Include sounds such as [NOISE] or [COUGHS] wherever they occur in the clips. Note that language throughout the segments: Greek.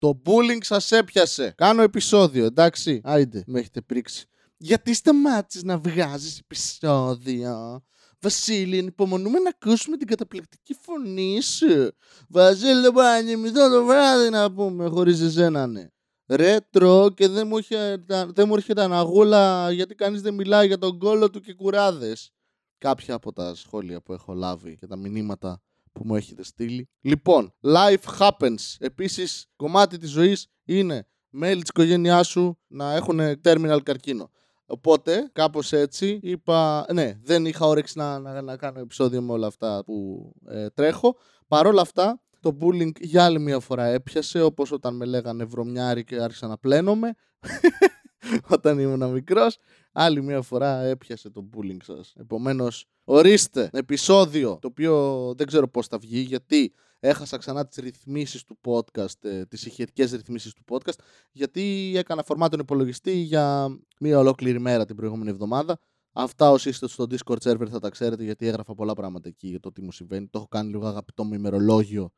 Το bullying σας έπιασε. Κάνω επεισόδιο, εντάξει. Άιντε, με έχετε πρίξει. Γιατί σταμάτησες να βγάζεις επεισόδιο; Βασίλη, ανυπομονούμε να ακούσουμε την καταπληκτική φωνή σου. Βασίλη, να ανεμιστώ το βράδυ να πούμε, χωρίς εσένα, ναι. Ρέτρο και δεν μου, έρχεται, δεν μου έρχεται αναγούλα γιατί κανείς δεν μιλάει για τον κόλο του και κουράδες. Κάποια από τα σχόλια που έχω λάβει και τα μηνύματα που μου έχετε στείλει. Λοιπόν, life happens. Επίσης, κομμάτι της ζωής είναι μέλη της οικογένειάς σου να έχουν terminal καρκίνο. Οπότε, κάπως έτσι, είπα, ναι, δεν είχα όρεξη να, να, να κάνω επεισόδιο με όλα αυτά που ε, τρέχω. Παρ' όλα αυτά, το bullying για άλλη μια φορά έπιασε, όπως όταν με λέγανε βρωμιάρι και άρχισα να πλένομαι, [LAUGHS] [LAUGHS] όταν ήμουν μικρός. Άλλη μια φορά έπιασε το bullying σας. Επομένως, ορίστε, επεισόδιο, το οποίο δεν ξέρω πώς θα βγει, γιατί έχασα ξανά τις ρυθμίσεις του podcast, ε, τις ηχετικές ρυθμίσεις του podcast, γιατί έκανα φορμά τον υπολογιστή για μία ολόκληρη μέρα την προηγούμενη εβδομάδα. Αυτά όσοι είστε στο Discord server θα τα ξέρετε γιατί έγραφα πολλά πράγματα εκεί για το τι μου συμβαίνει. Το έχω κάνει λίγο αγαπητό μου ημερολόγιο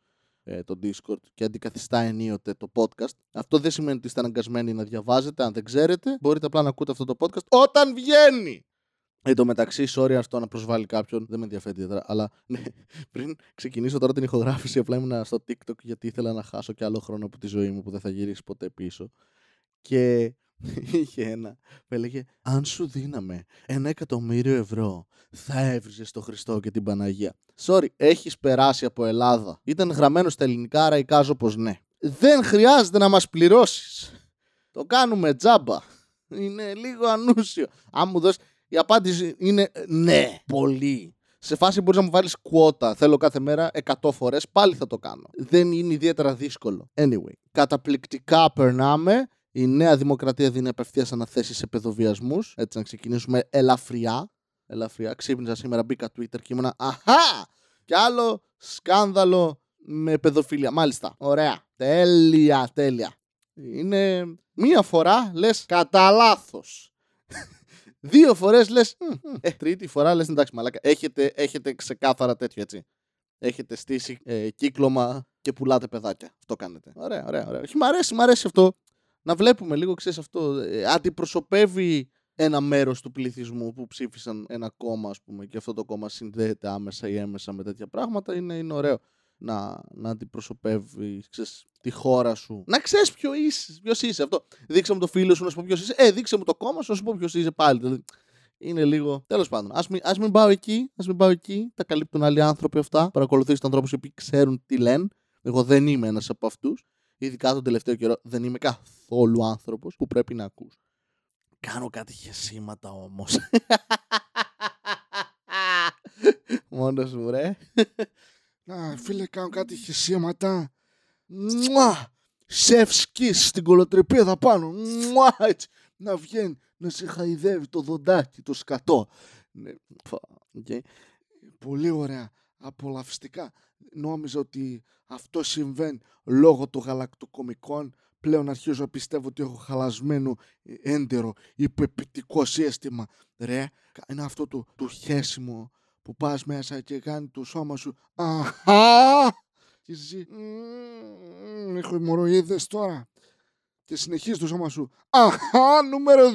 ε, το Discord και αντικαθιστά ενίοτε το podcast. Αυτό δεν σημαίνει ότι είστε αναγκασμένοι να διαβάζετε. Αν δεν ξέρετε, μπορείτε απλά να ακούτε αυτό το podcast όταν βγαίνει. Εν τω μεταξύ, sorry αυτό να προσβάλλει κάποιον, δεν με ενδιαφέρει ιδιαίτερα. Αλλά ναι, πριν ξεκινήσω τώρα την ηχογράφηση, απλά ήμουν στο TikTok γιατί ήθελα να χάσω και άλλο χρόνο από τη ζωή μου που δεν θα γυρίσει ποτέ πίσω. Και [LAUGHS] είχε ένα που έλεγε Αν σου δίναμε ένα εκατομμύριο ευρώ, θα έβριζες το Χριστό και την Παναγία. Sorry, έχεις περάσει από Ελλάδα. Ήταν γραμμένο στα ελληνικά, άρα εικάζω πως ναι. Δεν χρειάζεται να μας πληρώσεις. Το κάνουμε τζάμπα. Είναι λίγο ανούσιο. Αν μου δώσεις η απάντηση είναι ναι, πολύ. Σε φάση μπορείς να μου βάλεις κουότα. Θέλω κάθε μέρα 100 φορές, πάλι θα το κάνω. Δεν είναι ιδιαίτερα δύσκολο. Anyway, καταπληκτικά περνάμε. Η Νέα Δημοκρατία δίνει απευθείας αναθέσεις σε παιδοβιασμούς. Έτσι να ξεκινήσουμε ελαφριά. Ελαφριά. Ξύπνησα σήμερα, μπήκα Twitter και ήμουνα Αχά! Κι άλλο σκάνδαλο με παιδοφιλία. Μάλιστα. Ωραία. Τέλεια, τέλεια. Είναι μία φορά λες κατά λάθος. Δύο φορές λες. Ε, τρίτη φορά λες εντάξει, μαλάκα. Έχετε, έχετε ξεκάθαρα τέτοιο έτσι. Έχετε στήσει ε, κύκλωμα και πουλάτε παιδάκια. Αυτό κάνετε. Ωραία, ωραία, ωραία. Όχι, μ' αρέσει, μ' αρέσει αυτό. Να βλέπουμε λίγο, ξέρεις αυτό. Ε, αντιπροσωπεύει ένα μέρος του πληθυσμού που ψήφισαν ένα κόμμα, ας πούμε, και αυτό το κόμμα συνδέεται άμεσα ή έμεσα με τέτοια πράγματα, είναι, είναι ωραίο να, να αντιπροσωπεύει ξέρεις, τη χώρα σου. Να ξέρεις ποιο είσαι, ποιος είσαι αυτό. Δείξε μου το φίλο σου να σου πω ποιος είσαι. Ε, δείξε μου το κόμμα σου να σου πω ποιος είσαι πάλι. Δηλαδή, είναι λίγο. Τέλος πάντων, ας μην, ας μην πάω εκεί. Ας μην πάω εκεί. Τα καλύπτουν άλλοι άνθρωποι αυτά. Παρακολουθείς τους ανθρώπους οι ξέρουν τι λένε. Εγώ δεν είμαι ένας από αυτούς. Ειδικά τον τελευταίο καιρό δεν είμαι καθόλου άνθρωπος που πρέπει να ακούς. Κάνω κάτι χεσήματα όμως. [LAUGHS] Μόνος μου, ρε. Να, φίλε, κάνω κάτι χεσίματα. Μουά! Σεφσκι στην κολοτρεπίδα πάνω. Μουά! Έτσι. Να βγαίνει, να σε χαϊδεύει το δοντάκι, το σκατό. Ναι, okay. Πολύ ωραία. Απολαυστικά. Νόμιζα ότι αυτό συμβαίνει λόγω των γαλακτοκομικών. Πλέον αρχίζω να πιστεύω ότι έχω χαλασμένο έντερο υπεπιτικό σύστημα. Ρε, είναι αυτό το, το χέσιμο που πας μέσα και κάνει το σώμα σου Αχα! Και εσύ έχω ημοροίδες τώρα και συνεχίζει το σώμα σου Αχα! Νούμερο 2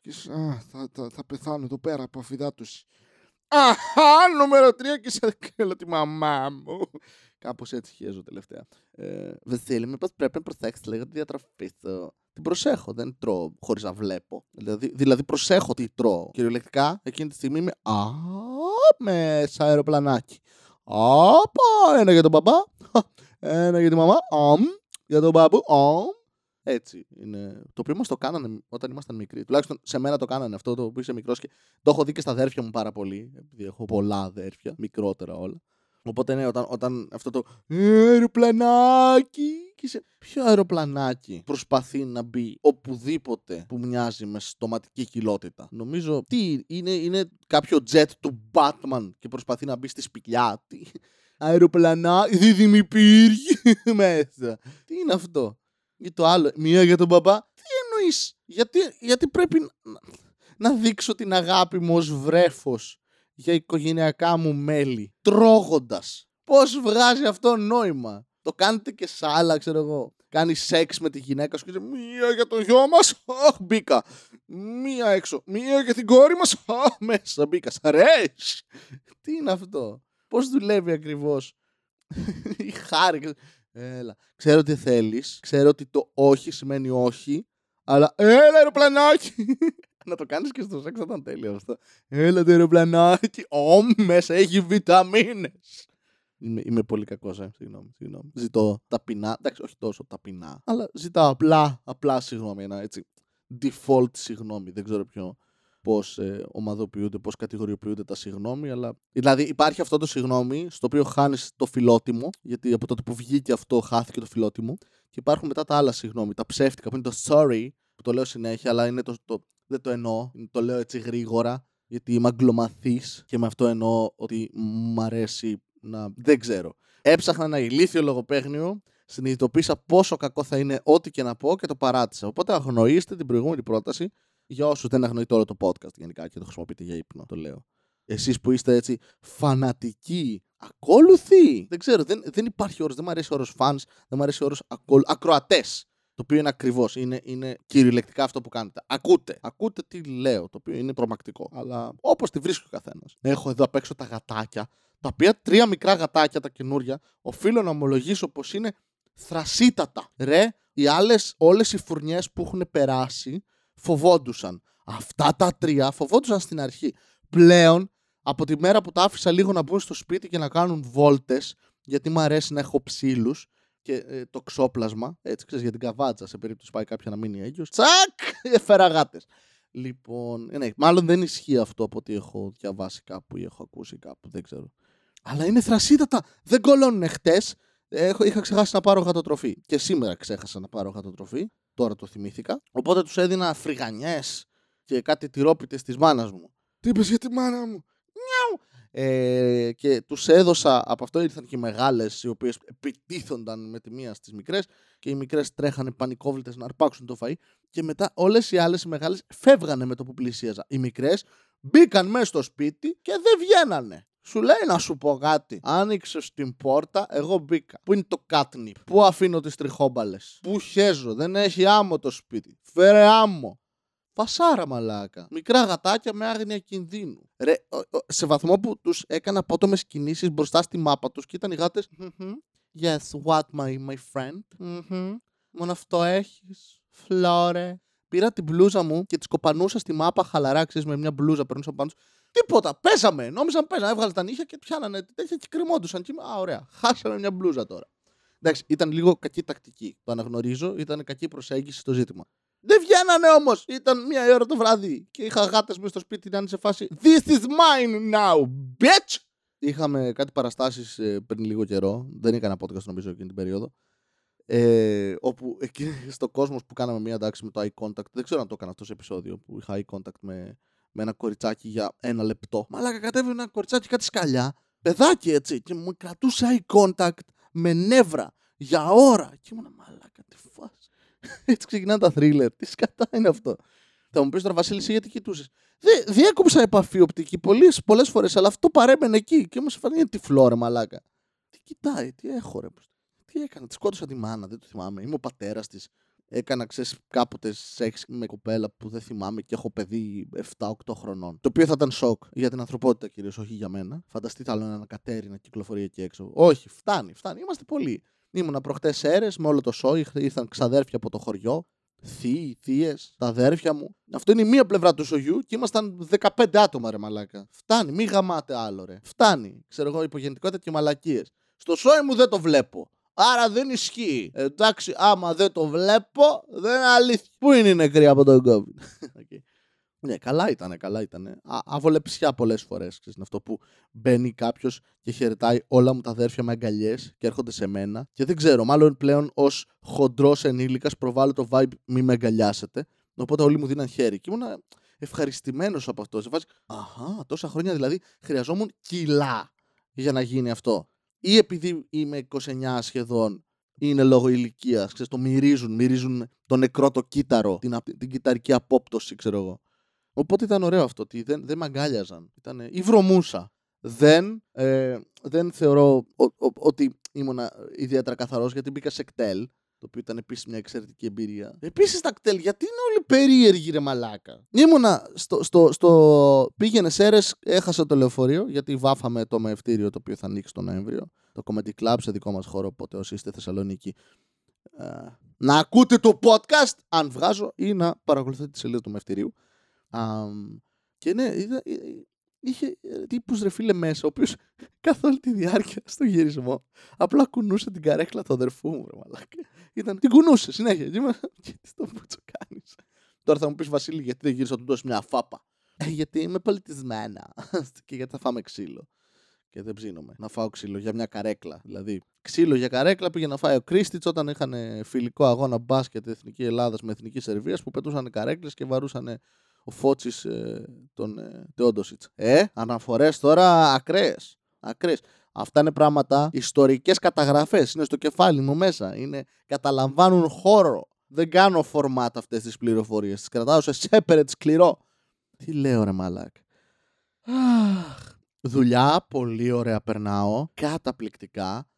και α, θα, θα, θα πεθάνω εδώ πέρα από αφιδάτωση Αχα! Νούμερο 3 και σε θέλω τη μαμά μου Κάπως έτσι χέζω τελευταία. Ε, Βασίλη, μήπως πρέπει να προσέξεις λίγο τη διατροφή σου. Την προσέχω, δεν τρώω χωρίς να βλέπω. Δηλαδή, δηλαδή προσέχω τι τρώω. Κυριολεκτικά, εκείνη τη στιγμή είμαι α, μέσα αεροπλανάκι. Άπα, ένα για τον μπαμπά, ένα για τη μαμά, αμ, για τον μπαμπού, αμ. Έτσι είναι. Το οποίο μας το κάνανε όταν ήμασταν μικροί. Τουλάχιστον σε μένα το κάνανε αυτό το που είσαι μικρός και το έχω δει και στα αδέρφια μου πάρα πολύ. Επειδή έχω πολλά αδέρφια, μικρότερα όλα. Οπότε ναι, όταν, όταν αυτό το αεροπλανάκι. Και σε ποιο αεροπλανάκι προσπαθεί να μπει οπουδήποτε που μοιάζει με στοματική κοιλότητα. Νομίζω τι είναι, είναι κάποιο jet του Batman και προσπαθεί να μπει στη σπηλιά. Τι, αεροπλανάκι, δίδυμη πύργη [LAUGHS] μέσα. Τι είναι αυτό; Ή το άλλο, μία για τον μπαμπά. Τι εννοείς, γιατί, γιατί πρέπει να, να δείξω την αγάπη μου ως βρέφος για οικογενειακά μου μέλη, τρώγοντας. Πώς βγάζει αυτό νόημα; Το κάνετε και σ' άλλα, ξέρω εγώ. Κάνει σεξ με τη γυναίκα σου και λέει Μία για το γιο μας. Αχ, μπήκα. Μία έξω. Μία για την κόρη μας. Αχ, μέσα μπήκα. Σ' αρέσει. Τι είναι αυτό; Πώς δουλεύει ακριβώς; [LAUGHS] Η χάρη. Έλα. Ξέρω τι θέλεις. Ξέρω ότι το όχι σημαίνει όχι. Αλλά έλα αεροπλανάκι. [LAUGHS] Να το κάνεις και στο σεξ θα ήταν τέλειο αυτό. Έλα το αεροπλανάκι. Ω, μέσα έχει βιταμίνες. Είμαι, είμαι πολύ κακός, ε. Συγγνώμη, συγγνώμη. Ζητώ ταπεινά. Εντάξει, όχι τόσο ταπεινά. Αλλά ζητάω απλά, απλά συγγνώμη. Ένα έτσι default συγγνώμη. Δεν ξέρω ποιο πώς ε, ομαδοποιούνται, πώς κατηγοριοποιούνται τα συγγνώμη. Αλλά... Δηλαδή υπάρχει αυτό το συγγνώμη, στο οποίο χάνεις το φιλότιμο, γιατί από τότε που βγήκε αυτό χάθηκε το φιλότιμο. Και υπάρχουν μετά τα άλλα συγγνώμη, τα ψεύτικα, που είναι το sorry, που το λέω συνέχεια, αλλά είναι το, το, δεν το εννοώ. Το λέω έτσι γρήγορα, γιατί είμαι αγγλομαθής και με αυτό εννοώ ότι μου αρέσει να. Δεν ξέρω. Έψαχνα ένα ηλίθιο λογοπαίγνιο, συνειδητοποίησα πόσο κακό θα είναι ό,τι και να πω και το παράτησα. Οπότε αγνοήστε την προηγούμενη πρόταση για όσου δεν αγνοείτε όλο το podcast γενικά και το χρησιμοποιείτε για ύπνο, το λέω. Εσείς που είστε έτσι φανατικοί, ακόλουθοι. Δεν ξέρω, δεν, δεν υπάρχει όρος, δεν μου αρέσει ο όρος fans, δεν μου αρέσει ο όρος ακροατές. Το οποίο είναι ακριβώς. Είναι, είναι κυριολεκτικά αυτό που κάνετε. Ακούτε. Ακούτε τι λέω. Το οποίο είναι τρομακτικό. Αλλά όπως τη βρίσκει ο καθένας. Έχω εδώ απ' έξω τα γατάκια. Τα οποία τρία μικρά γατάκια, τα καινούρια, οφείλω να ομολογήσω πως είναι θρασίτατα. Ρε, οι άλλες, όλες οι φουρνιές που έχουν περάσει φοβόντουσαν. Αυτά τα τρία φοβόντουσαν στην αρχή. Πλέον, από τη μέρα που τα άφησα λίγο να μπουν στο σπίτι και να κάνουν βόλτες, γιατί μου αρέσει να έχω ψήλους, και ε, το ξόπλασμα, έτσι ξέρεις, για την καβάτσα, σε περίπτωση πάει κάποια να μείνει έγκυος. Τσακ! [LAUGHS] Έφερα γάτες. Λοιπόν, ε, ναι, μάλλον δεν ισχύει αυτό από ό,τι έχω διαβάσει κάπου ή έχω ακούσει κάπου, δεν ξέρω. Αλλά είναι θρασίτατα. Δεν κολώνουν χτες. Είχα ξεχάσει να πάρω γατοτροφή. Και σήμερα ξέχασα να πάρω γατοτροφή. Τώρα το θυμήθηκα. Οπότε τους έδινα φρυγανιές και κάτι τυρόπιτες της μάνας μου. Τι είπες για τη μάνα μου; Ε, και τους έδωσα, από αυτό ήρθαν και οι μεγάλες, οι οποίες επιτίθονταν με τη μία στις μικρές και οι μικρές τρέχανε πανικόβλητες να αρπάξουν το φαΐ και μετά όλες οι άλλες οι μεγάλες φεύγανε με το που πλησίαζα. Οι μικρές μπήκαν μέσα στο σπίτι και δεν βγαίνανε. Σου λέει να σου πω κάτι. Άνοιξες την πόρτα, εγώ μπήκα. Πού είναι το catnip, Πού αφήνω τις τριχόμπαλες; Πού χέζω, δεν έχει άμμο το σπίτι. Φέρε άμμο. Φασάρα μαλάκα. Μικρά γατάκια με άγνοια κινδύνου. Ρε, σε βαθμό που τους έκανα απότομες κινήσεις μπροστά στη μάπα τους και ήταν οι γάτες. Yes, what my, my friend. Μόνο αυτό έχεις. Φλόρε. Πήρα την μπλούζα μου και τη κοπανούσα στη μάπα χαλαρά, ξέρεις, με μια μπλούζα περνούσα πάνω Τίποτα. Πέσαμε. Νόμιζαν πέσαμε. Έβγαλε τα νύχια και πιάνανε τέτοια και κρυμόντουσαν. Και... Α, ωραία. Χάσαμε μια μπλούζα τώρα. Εντάξει, ήταν λίγο κακή τακτική. Το αναγνωρίζω. Ήταν κακή προσέγγιση στο ζήτημα. Δεν βγαίνανε όμως. Ήταν μία ώρα το βράδυ. Και είχα γάτες μέσα στο σπίτι να είναι σε φάση. This is mine now, bitch! Είχαμε κάτι παραστάσεις ε, πριν λίγο καιρό. Δεν έκανα podcast νομίζω εκείνη την περίοδο. Ε, όπου εκεί [LAUGHS] στο κόσμος που κάναμε μία εντάξει με το eye contact. Δεν ξέρω αν το έκανα αυτό σε επεισόδιο που είχα eye contact με, με ένα κοριτσάκι για ένα λεπτό. Μαλάκα κατέβαινε ένα κοριτσάκι κάτι σκαλιά. Παιδάκι έτσι. Και μου κρατούσε eye contact με νεύρα για ώρα. Και ήμουν μαλάκα τι φάση. [LAUGHS] Έτσι ξεκινάνε τα θρίλερ. Τι σκατά είναι αυτό. Θα μου πεις τώρα, Βασίλη, γιατί κοιτούσες; Διέκοψα επαφή οπτική πολλές φορές, αλλά αυτό παρέμενε εκεί. Και όμως φανεί τι φλόρε, μαλάκα. Τι κοιτάει, τι έχω, ρε. Τι έκανα, τη σκότωσα τη μάνα, δεν το θυμάμαι. Είμαι ο πατέρας της. Έκανα, ξέρεις, κάποτε σεξ με κοπέλα που δεν θυμάμαι και έχω παιδί 7-8 χρονών. Το οποίο θα ήταν σοκ για την ανθρωπότητα κυρίως, όχι για μένα. Φανταστείτε άλλο ένα κατέρι να κυκλοφορεί εκεί έξω. Όχι, φτάνει, φτάνει. Είμαστε πολλοί. Ήμουνα προχτές αίρε με όλο το σόι, ήρθαν ξαδέρφια από το χωριό. Θείοι, θείες, τα αδέρφια μου. Αυτό είναι η μία πλευρά του σογιού και ήμασταν 15 άτομα, ρε μαλάκα. Φτάνει, μη γαμάτε άλλο, ρε. Φτάνει. Ξέρω εγώ, υπογεννητικότητα και μαλακίες. Στο σόι μου δεν το βλέπω. Άρα δεν ισχύει. Εντάξει, άμα δεν το βλέπω, δεν είναι αλήθεια. Πού είναι η νεκρή από τον COVID; [LAUGHS] okay. Ναι, καλά ήταν, καλά ήταν. Αβολεψιά πολλές φορές. Είναι αυτό που μπαίνει κάποιος και χαιρετάει όλα μου τα αδέρφια με αγκαλιές και έρχονται σε μένα. Και δεν ξέρω, μάλλον πλέον ως χοντρός ενήλικας προβάλλω το vibe μη με αγκαλιάσετε. Οπότε όλοι μου δίναν χέρι. Και ήμουν ευχαριστημένος από αυτό. Σε φάση, Αχά, τόσα χρόνια δηλαδή χρειαζόμουν κιλά για να γίνει αυτό. Ή επειδή είμαι 29 σχεδόν, είναι λόγω ηλικίας. Το μυρίζουν, μυρίζουν το νεκρό το κύτταρο, την, την κυταρική απόπτωση, ξέρω εγώ. Οπότε ήταν ωραίο αυτό ότι δεν, δεν με αγκάλιαζαν. Ήταν η βρωμούσα. Δεν, ε, δεν θεωρώ ότι ήμουνα ιδιαίτερα καθαρός γιατί μπήκα σε κτέλ. Το οποίο ήταν επίσης μια εξαιρετική εμπειρία. Επίσης τα κτέλ, γιατί είναι όλοι περίεργοι, ρε μαλάκα; Ήμουνα στο. στο, στο... Πήγαινε Σέρες, έχασα το λεωφορείο γιατί βάφαμε το μεευτήριο το οποίο θα ανοίξει τον Νοέμβριο. Το Comedy Club σε δικό μας χώρο. Οπότε όσοι είστε Θεσσαλονίκη, ε, να ακούτε το podcast αν βγάζω ή να παρακολουθείτε τη σελίδα του μευτηρίου. Um, και ναι, είδα, είχε τύπους ρε φίλε μέσα, ο οποίος [LAUGHS] καθ' όλη τη διάρκεια στο γυρισμό απλά κουνούσε την καρέκλα του αδερφού μου, ρε μαλάκα. Ήταν, την κουνούσε συνέχεια. Και είμαι, [LAUGHS] τι στο πούτσο κάνεις; Τώρα θα μου πεις Βασίλη γιατί δεν γύρισα του δώσει μια φάπα. Ε, γιατί είμαι πολιτισμένα [LAUGHS] και γιατί θα φάμε ξύλο. Και δεν ψήνομαι να φάω ξύλο για μια καρέκλα. Δηλαδή, ξύλο για καρέκλα πήγε να φάει ο Κρίστιτς όταν είχαν φιλικό αγώνα μπάσκετ Εθνική Ελλάδας με Εθνική Σερβίας που πετούσαν καρέκλες και βαρούσαν ο Φώτση ε, τον ε, Τεόντοσιτς. Ε, αναφορές τώρα ακραίες. Ακραίες. Αυτά είναι πράγματα, ιστορικές καταγραφές. Είναι στο κεφάλι μου μέσα. Είναι, καταλαμβάνουν χώρο. Δεν κάνω format αυτές τις πληροφορίες. Τις κρατάω σε separate σκληρό. Τι λέω ρε μαλάκ. Δουλειά, πολύ ωραία περνάω. Καταπληκτικά.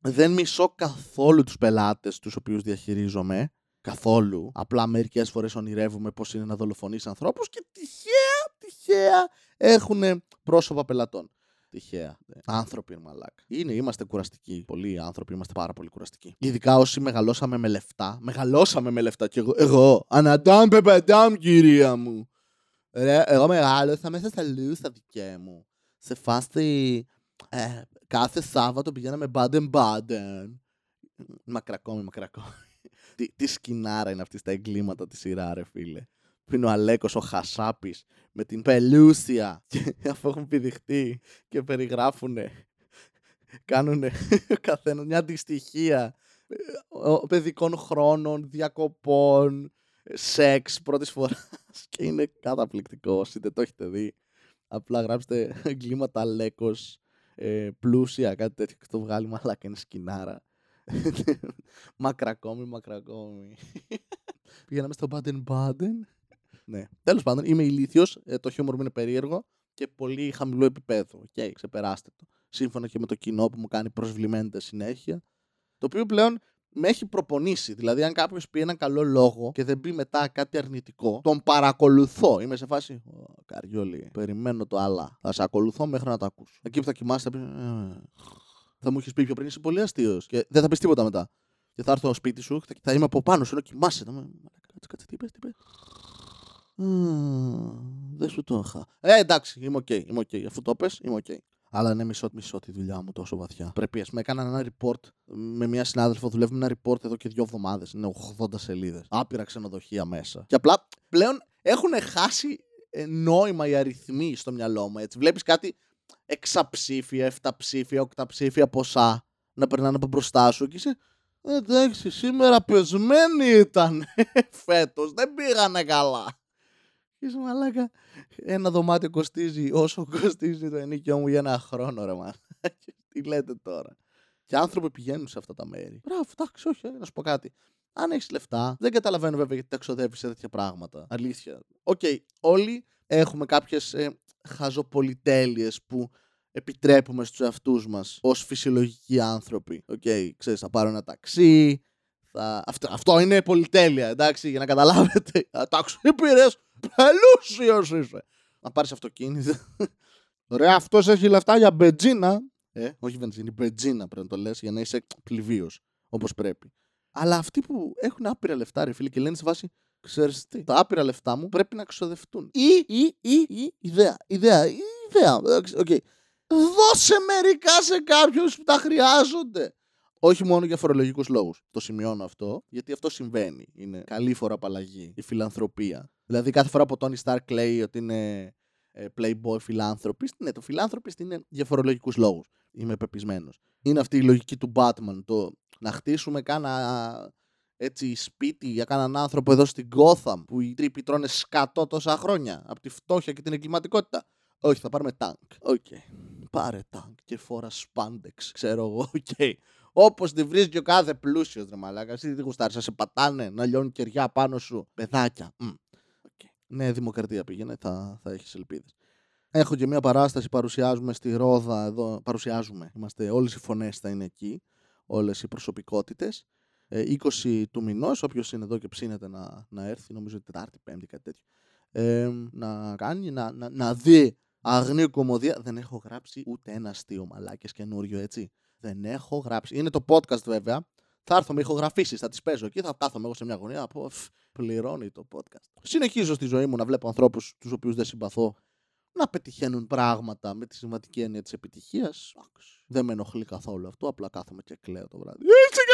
Δεν μισώ καθόλου τους πελάτες τους οποίους διαχειρίζομαι. Καθόλου. Απλά μερικές φορές ονειρεύουμε πώς είναι να δολοφονείς ανθρώπους και τυχαία, τυχαία έχουν πρόσωπα πελατών. Τυχαία. Ναι. Άνθρωποι είναι μαλάκα. Είναι, είμαστε κουραστικοί. Πολλοί άνθρωποι είμαστε πάρα πολύ κουραστικοί. Ειδικά όσοι μεγαλώσαμε με λεφτά. Μεγαλώσαμε με λεφτά και εγώ. Εγώ. Αναντάμ πεπεντάμ, κυρία μου. Ρε, εγώ μεγάλωσα μέσα στα λούστα δικέ μου. Σε φάση. Ε, κάθε Σάββατο πηγαίναμε μπάντεν μπάντεν. Μακρακόμι, μακρακόμι τι, τι σκηνάρα είναι αυτή στα εγκλήματα της σειρά, ρε φίλε. Που είναι ο Αλέκος ο Χασάπης με την Πελούσια και [LAUGHS] αφού έχουν πηδηχτεί και περιγράφουνε κάνουν [LAUGHS] καθένα μια αντιστοιχεία ε, παιδικών χρόνων, διακοπών, σεξ πρώτης φοράς [LAUGHS] και είναι καταπληκτικό όσοι δεν το έχετε δει. Απλά γράψτε εγκλήματα Αλέκος, ε, πλούσια, κάτι τέτοιο και το βγάλει μαλάκα είναι σκηνάρα. [LAUGHS] Μακρακώμη, Μακρακώμη. [LAUGHS] Πήγαμε στο Baden Baden. ναι. Τέλος πάντων, είμαι ηλίθιος. Ε, το χιούμορ μου είναι περίεργο και πολύ χαμηλό επίπεδο. Okay, ξεπεράστε το. Σύμφωνα και με το κοινό που μου κάνει προσβλημέντε συνέχεια. Το οποίο πλέον με έχει προπονήσει. Δηλαδή, αν κάποιος πει έναν καλό λόγο και δεν πει μετά κάτι αρνητικό, τον παρακολουθώ. Είμαι σε φάση. Καριόλη, περιμένω το αλλά. Θα σε ακολουθώ μέχρι να το ακούσω. Εκεί που θα κοιμάσαι, θα πεις. «Ε, θα μου έχεις πει πιο πριν, είσαι πολύ αστείος. Και δεν θα πεις τίποτα μετά. Και θα έρθω στο σπίτι σου, θα, θα είμαι από πάνω σου, ενώ κοιμάσαι. Θα με... Κάτσε, κάτσε, τι είπες, τι είπες. Δεν σου το είχα. Ε, εντάξει, είμαι okay, είμαι okay. Αφού το πες, είμαι okay. Αλλά είναι μισώ, μισώ τη δουλειά μου τόσο βαθιά. Πρέπει, ας πούμε, έκανα ένα report με μια συνάδελφο. Δουλεύουμε ένα report εδώ και δύο εβδομάδες. Είναι 80 σελίδες. Άπειρα ξενοδοχεία μέσα. Και απλά πλέον έχουν χάσει ε, νόημα οι αριθμοί στο μυαλό μου. Έτσι. Βλέπεις κάτι εξαψήφια, εφταψήφια, οκταψήφια ποσά να περνάνε από μπροστά σου και είσαι εντάξει σήμερα πεσμένοι ήταν [LAUGHS] φέτος, δεν πήγανε καλά. Και είσαι μαλάκα, ένα δωμάτιο κοστίζει όσο κοστίζει το ενίκιο μου για ένα χρόνο ρε μαλάκα. [LAUGHS] Τι λέτε τώρα. Και άνθρωποι πηγαίνουν σε αυτά τα μέρη. Μπράβο, εντάξει, όχι, να σου πω κάτι. Αν έχεις λεφτά, δεν καταλαβαίνω βέβαια γιατί τα ξοδεύει σε τέτοια πράγματα. Αλήθεια. Okay, όλοι έχουμε κάποιες ε, χαζοπολιτέλειες που επιτρέπουμε στους εαυτούς μας ως φυσιολογικοί άνθρωποι. Okay, ξέρεις, θα πάρω ένα ταξί, θα... Αυτό, αυτό είναι πολυτέλεια, εντάξει, για να καταλάβετε. Ταξί πήρες, πλούσιος είσαι. Να πάρεις αυτοκίνητο. Ρε, αυτός έχει λεφτά για μπετζίνα. Ε, όχι βενζίνη, μπετζίνα πρέπει να το λες για να είσαι πληβείος, όπως πρέπει. Αλλά αυτοί που έχουν άπειρα λεφτά, ρε φίλοι, και λένε σε βάση, ξέρεις τι, τα άπειρα λεφτά μου πρέπει να ξοδευτούν. Ή, ή, ή, ή, ιδέα, ιδέα, ιδέα. Okay. Δώσε μερικά σε κάποιους που τα χρειάζονται. Όχι μόνο για φορολογικούς λόγους. Το σημειώνω αυτό, γιατί αυτό συμβαίνει. Είναι καλή φορά απαλλαγή η φιλανθρωπία. Δηλαδή, κάθε φορά που ο Τόνι Σταρκ λέει ότι είναι ε, playboy φιλάνθρωπης, ναι, το φιλάνθρωπης είναι για φορολογικούς λόγους. Είμαι πεπισμένος. Είναι αυτή η λογική του Batman. Το να χτίσουμε κάνα έτσι σπίτι για κανέναν άνθρωπο εδώ στην Gotham που οι τύποι τρώνε σκατό τόσα χρόνια από τη φτώχεια και την εγκληματικότητα. Όχι, θα πάρουμε tank. Okay. Πάρε tank και φόρα spandex, ξέρω εγώ. [LAUGHS] Okay. Όπως τη βρίσκει ο κάθε πλούσιος ρε μαλάκας. Εσύ τι γουστάρεις, σε πατάνε να λιώνουν κεριά πάνω σου. Παιδάκια. Mm. Okay. Ναι, δημοκρατία πήγαινε, θα, θα έχεις ελπίδες. Έχω και μια παράσταση, παρουσιάζουμε στη Ρόδα εδώ. Παρουσιάζουμε. Είμαστε, όλες οι φωνές θα είναι εκεί όλες οι προσωπικότητες. Ε, 20 του μηνός, όποιος είναι εδώ και ψήνεται να, να έρθει, νομίζω Τετάρτη, Πέμπτη, κάτι τέτοιο. Ε, να κάνει, να, να, να δει αγνή κομμωδία. Δεν έχω γράψει ούτε ένα αστείο μαλάκες καινούριο, έτσι. Δεν έχω γράψει. Είναι το podcast βέβαια. Θα έρθω με ηχογραφήσεις, θα τις παίζω εκεί, θα κάθομαι εγώ σε μια γωνία. Από πληρώνει το podcast. Συνεχίζω στη ζωή μου να βλέπω ανθρώπους τους οποίους δεν συμπαθώ να πετυχαίνουν πράγματα με τη σημαντική έννοια της επιτυχίας. Δεν με ενοχλεί καθόλου αυτό. Απλά κάθομαι και κλαίω το βράδυ. Έτσι για το πούτσο,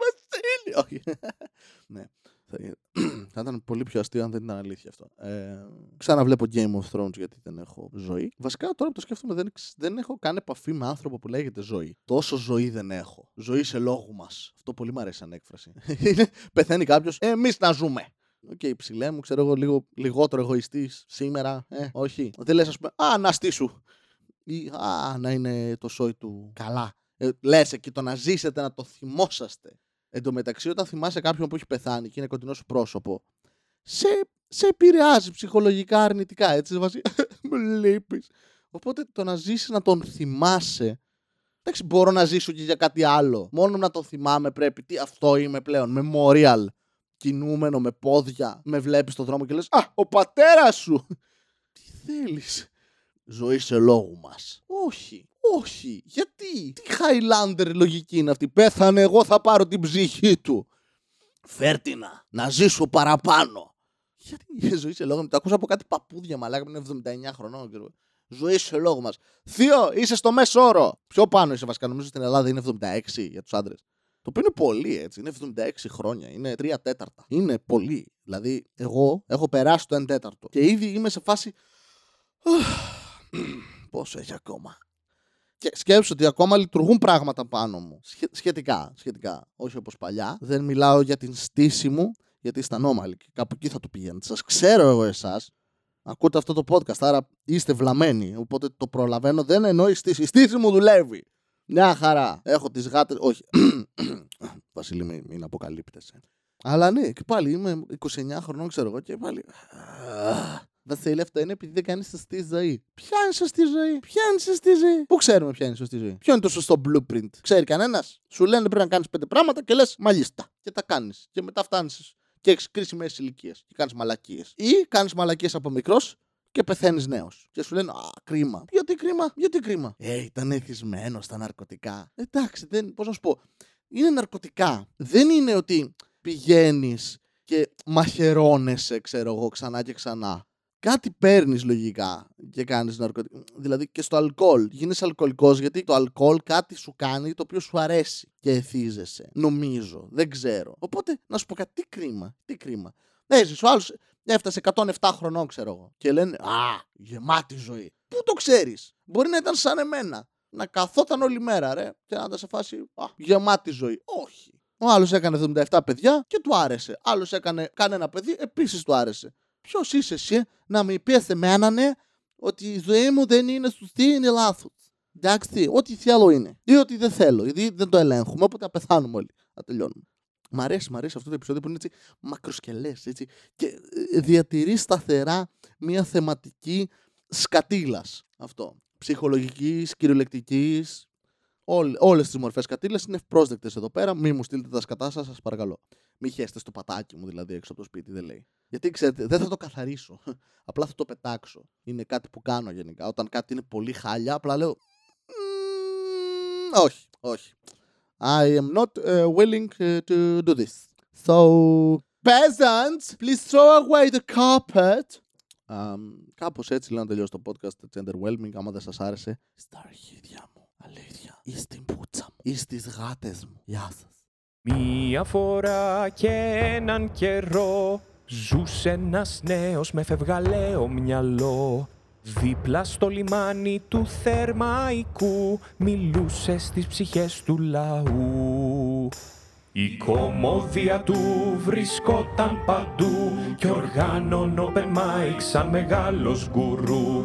Βασίλη! Όχι. [LAUGHS] ναι. [CLEARS THROAT] Θα ήταν πολύ πιο αστείο αν δεν ήταν αλήθεια αυτό. Ε, ξαναβλέπω Game of Thrones γιατί δεν έχω ζωή. Βασικά τώρα που το σκέφτομαι δεν, δεν έχω καν επαφή με άνθρωπο που λέγεται ζωή. Τόσο ζωή δεν έχω. Ζωή σε λόγου μας. Αυτό πολύ μου αρέσει σαν έκφραση. [LAUGHS] Πεθαίνει κάποιος, εμείς να ζούμε. Okay, ψηλέ μου, ξέρω εγώ, λίγο λιγότερο εγωιστής σήμερα. Ε, όχι. Δεν λες, ας πούμε, Α, να στήσου. Ή Α, να είναι το σόι του καλά. Ε, λες εκεί το να ζήσετε, να το θυμόσαστε. Εν τω μεταξύ, όταν θυμάσαι κάποιον που έχει πεθάνει και είναι κοντινός σου πρόσωπο, σε, σε επηρεάζει ψυχολογικά αρνητικά. Έτσι, βάζει. [LAUGHS] Μου λείπει. Οπότε το να ζήσεις να τον θυμάσαι. Εντάξει, μπορώ να ζήσω και για κάτι άλλο. Μόνο να τον θυμάμαι πρέπει. Τι αυτό είμαι πλέον. Memorial. Κινούμενο με πόδια. Με βλέπεις στον δρόμο και λες: Α, ο πατέρας σου. [LAUGHS] Τι θέλεις; Ζωή σε λόγου μας. Όχι. Όχι. Γιατί; Τι Highlander λογική είναι αυτή; Πέθανε εγώ θα πάρω την ψυχή του. Φέρτινα. Να ζήσω παραπάνω. Γιατί η ζωή σε λόγο μου. Το ακούσα από κάτι παππούδια μαλάκα που είναι 79 χρονών. Ξέρω. Ζωή σε λόγο μας. Θείο, είσαι στο μέσο όρο. Πιο πάνω είσαι βασικά. Νομίζω στην Ελλάδα είναι 76 για τους άντρες. Το οποίο είναι πολύ έτσι. Είναι 76 χρόνια. Είναι 3 τέταρτα. Είναι πολύ. Δηλαδή, εγώ έχω περάσει το 1 τέταρτο. Και ήδη είμαι σε φάση. [CLEARS THROAT] Πόσο έχει ακόμα. Και σκέψω ότι ακόμα λειτουργούν πράγματα πάνω μου. Σχετικά, σχετικά. Όχι όπως παλιά. Δεν μιλάω για την στήση μου, γιατί είστε ανώμαλοι. Και κάπου εκεί θα το πηγαίνετε. Σας ξέρω εγώ εσάς. Ακούτε αυτό το podcast, άρα είστε βλαμμένοι. Οπότε το προλαβαίνω. Δεν εννοεί στήση. Η στήση μου δουλεύει. Μια χαρά. Έχω τις γάτες... Όχι. [COUGHS] Βασίλη, μην, μην αποκαλύπτεσαι. Αλλά ναι, και πάλι είμαι 29 χρονών, ξέρω εγώ, και πάλι. Βασίλη, αυτό είναι επειδή δεν κάνεις σωστή ζωή. Ποια είναι σωστή ζωή, ποια είναι σωστή ζωή; Πού ξέρουμε ποια είναι σωστή ζωή; Ποιο είναι το σωστό blueprint; Ξέρει κανένας; Σου λένε πρέπει να κάνεις πέντε πράγματα και λες μάλιστα. Και τα κάνεις. Και μετά φτάνεις και έχεις κρίσιμε ηλικίε και κάνεις μαλακίες. Ή κάνεις μαλακίες από μικρός και πεθαίνεις νέος. Και σου λένε Α, κρίμα. Γιατί κρίμα, γιατί κρίμα; Ε, ήταν εθισμένος στα ναρκωτικά. Εντάξει, δεν, πώς να σου πω. Είναι ναρκωτικά. Δεν είναι ότι πηγαίνεις και μαχαιρώνεσαι, ξέρω εγώ, ξανά και ξανά κάτι παίρνεις λογικά και κάνεις ναρκωτικά. Δηλαδή και στο αλκοόλ. Γίνεσαι αλκοολικός γιατί το αλκοόλ κάτι σου κάνει το οποίο σου αρέσει και εθίζεσαι. Νομίζω. Δεν ξέρω. Οπότε να σου πω κάτι. Τι κρίμα. Τι κρίμα. Έζησε ο άλλος έφτασε 107 χρονών, ξέρω εγώ. Και λένε Α, γεμάτη ζωή. Πού το ξέρεις. Μπορεί να ήταν σαν εμένα. Να καθόταν όλη μέρα, ρε. Και να ήταν σε φάση Α, γεμάτη ζωή. Όχι. Ο άλλος έκανε 77 παιδιά και του άρεσε. Άλλος έκανε κανένα παιδί, επίσης του άρεσε. Ποιος είσαι εσύ να με πει εμένα ναι, ότι η ζωή μου δεν είναι σωστή, είναι λάθος. Εντάξει, ό,τι θέλω είναι. Ή ότι δεν θέλω, γιατί δεν το ελέγχουμε, οπότε θα πεθάνουμε όλοι. Θα τελειώνουμε. Μ' αρέσει, μ' αρέσει αυτό το επεισόδιο που είναι έτσι μακροσκελές έτσι, και ε, διατηρεί σταθερά μια θεματική σκατήλας. Αυτό. Ψυχολογικής, κυριολεκτικής. Όλες τις μορφές σκατήλα είναι ευπρόσδεκτες εδώ πέρα. Μη μου στείλετε τα σκατά σας, σας παρακαλώ. Μη χέστε στο πατάκι μου δηλαδή έξω από το σπίτι, δεν λέει. Γιατί ξέρετε, δεν θα το καθαρίσω. [LAUGHS] Απλά θα το πετάξω. Είναι κάτι που κάνω γενικά. Όταν κάτι είναι πολύ χάλια, απλά λέω. όχι, όχι. I am not uh, willing uh, to do this. So, peasants, please throw away the carpet. Um, Κάπως έτσι λέω να τελειώσει το podcast. It's underwhelming. Άμα δεν σας άρεσε, στα αρχίδια μου. Αλήθεια. Ή στην πούτσα μου. Ή στι γάτες μου. Γεια σας. Μία φορά και έναν καιρό Ζούσε ένας νέος με φευγαλαίο μυαλό Δίπλα στο λιμάνι του Θερμαϊκού Μιλούσε στις ψυχές του λαού η κομμόδια του βρισκόταν παντού και οργάνων open mic σαν μεγάλος γκουρού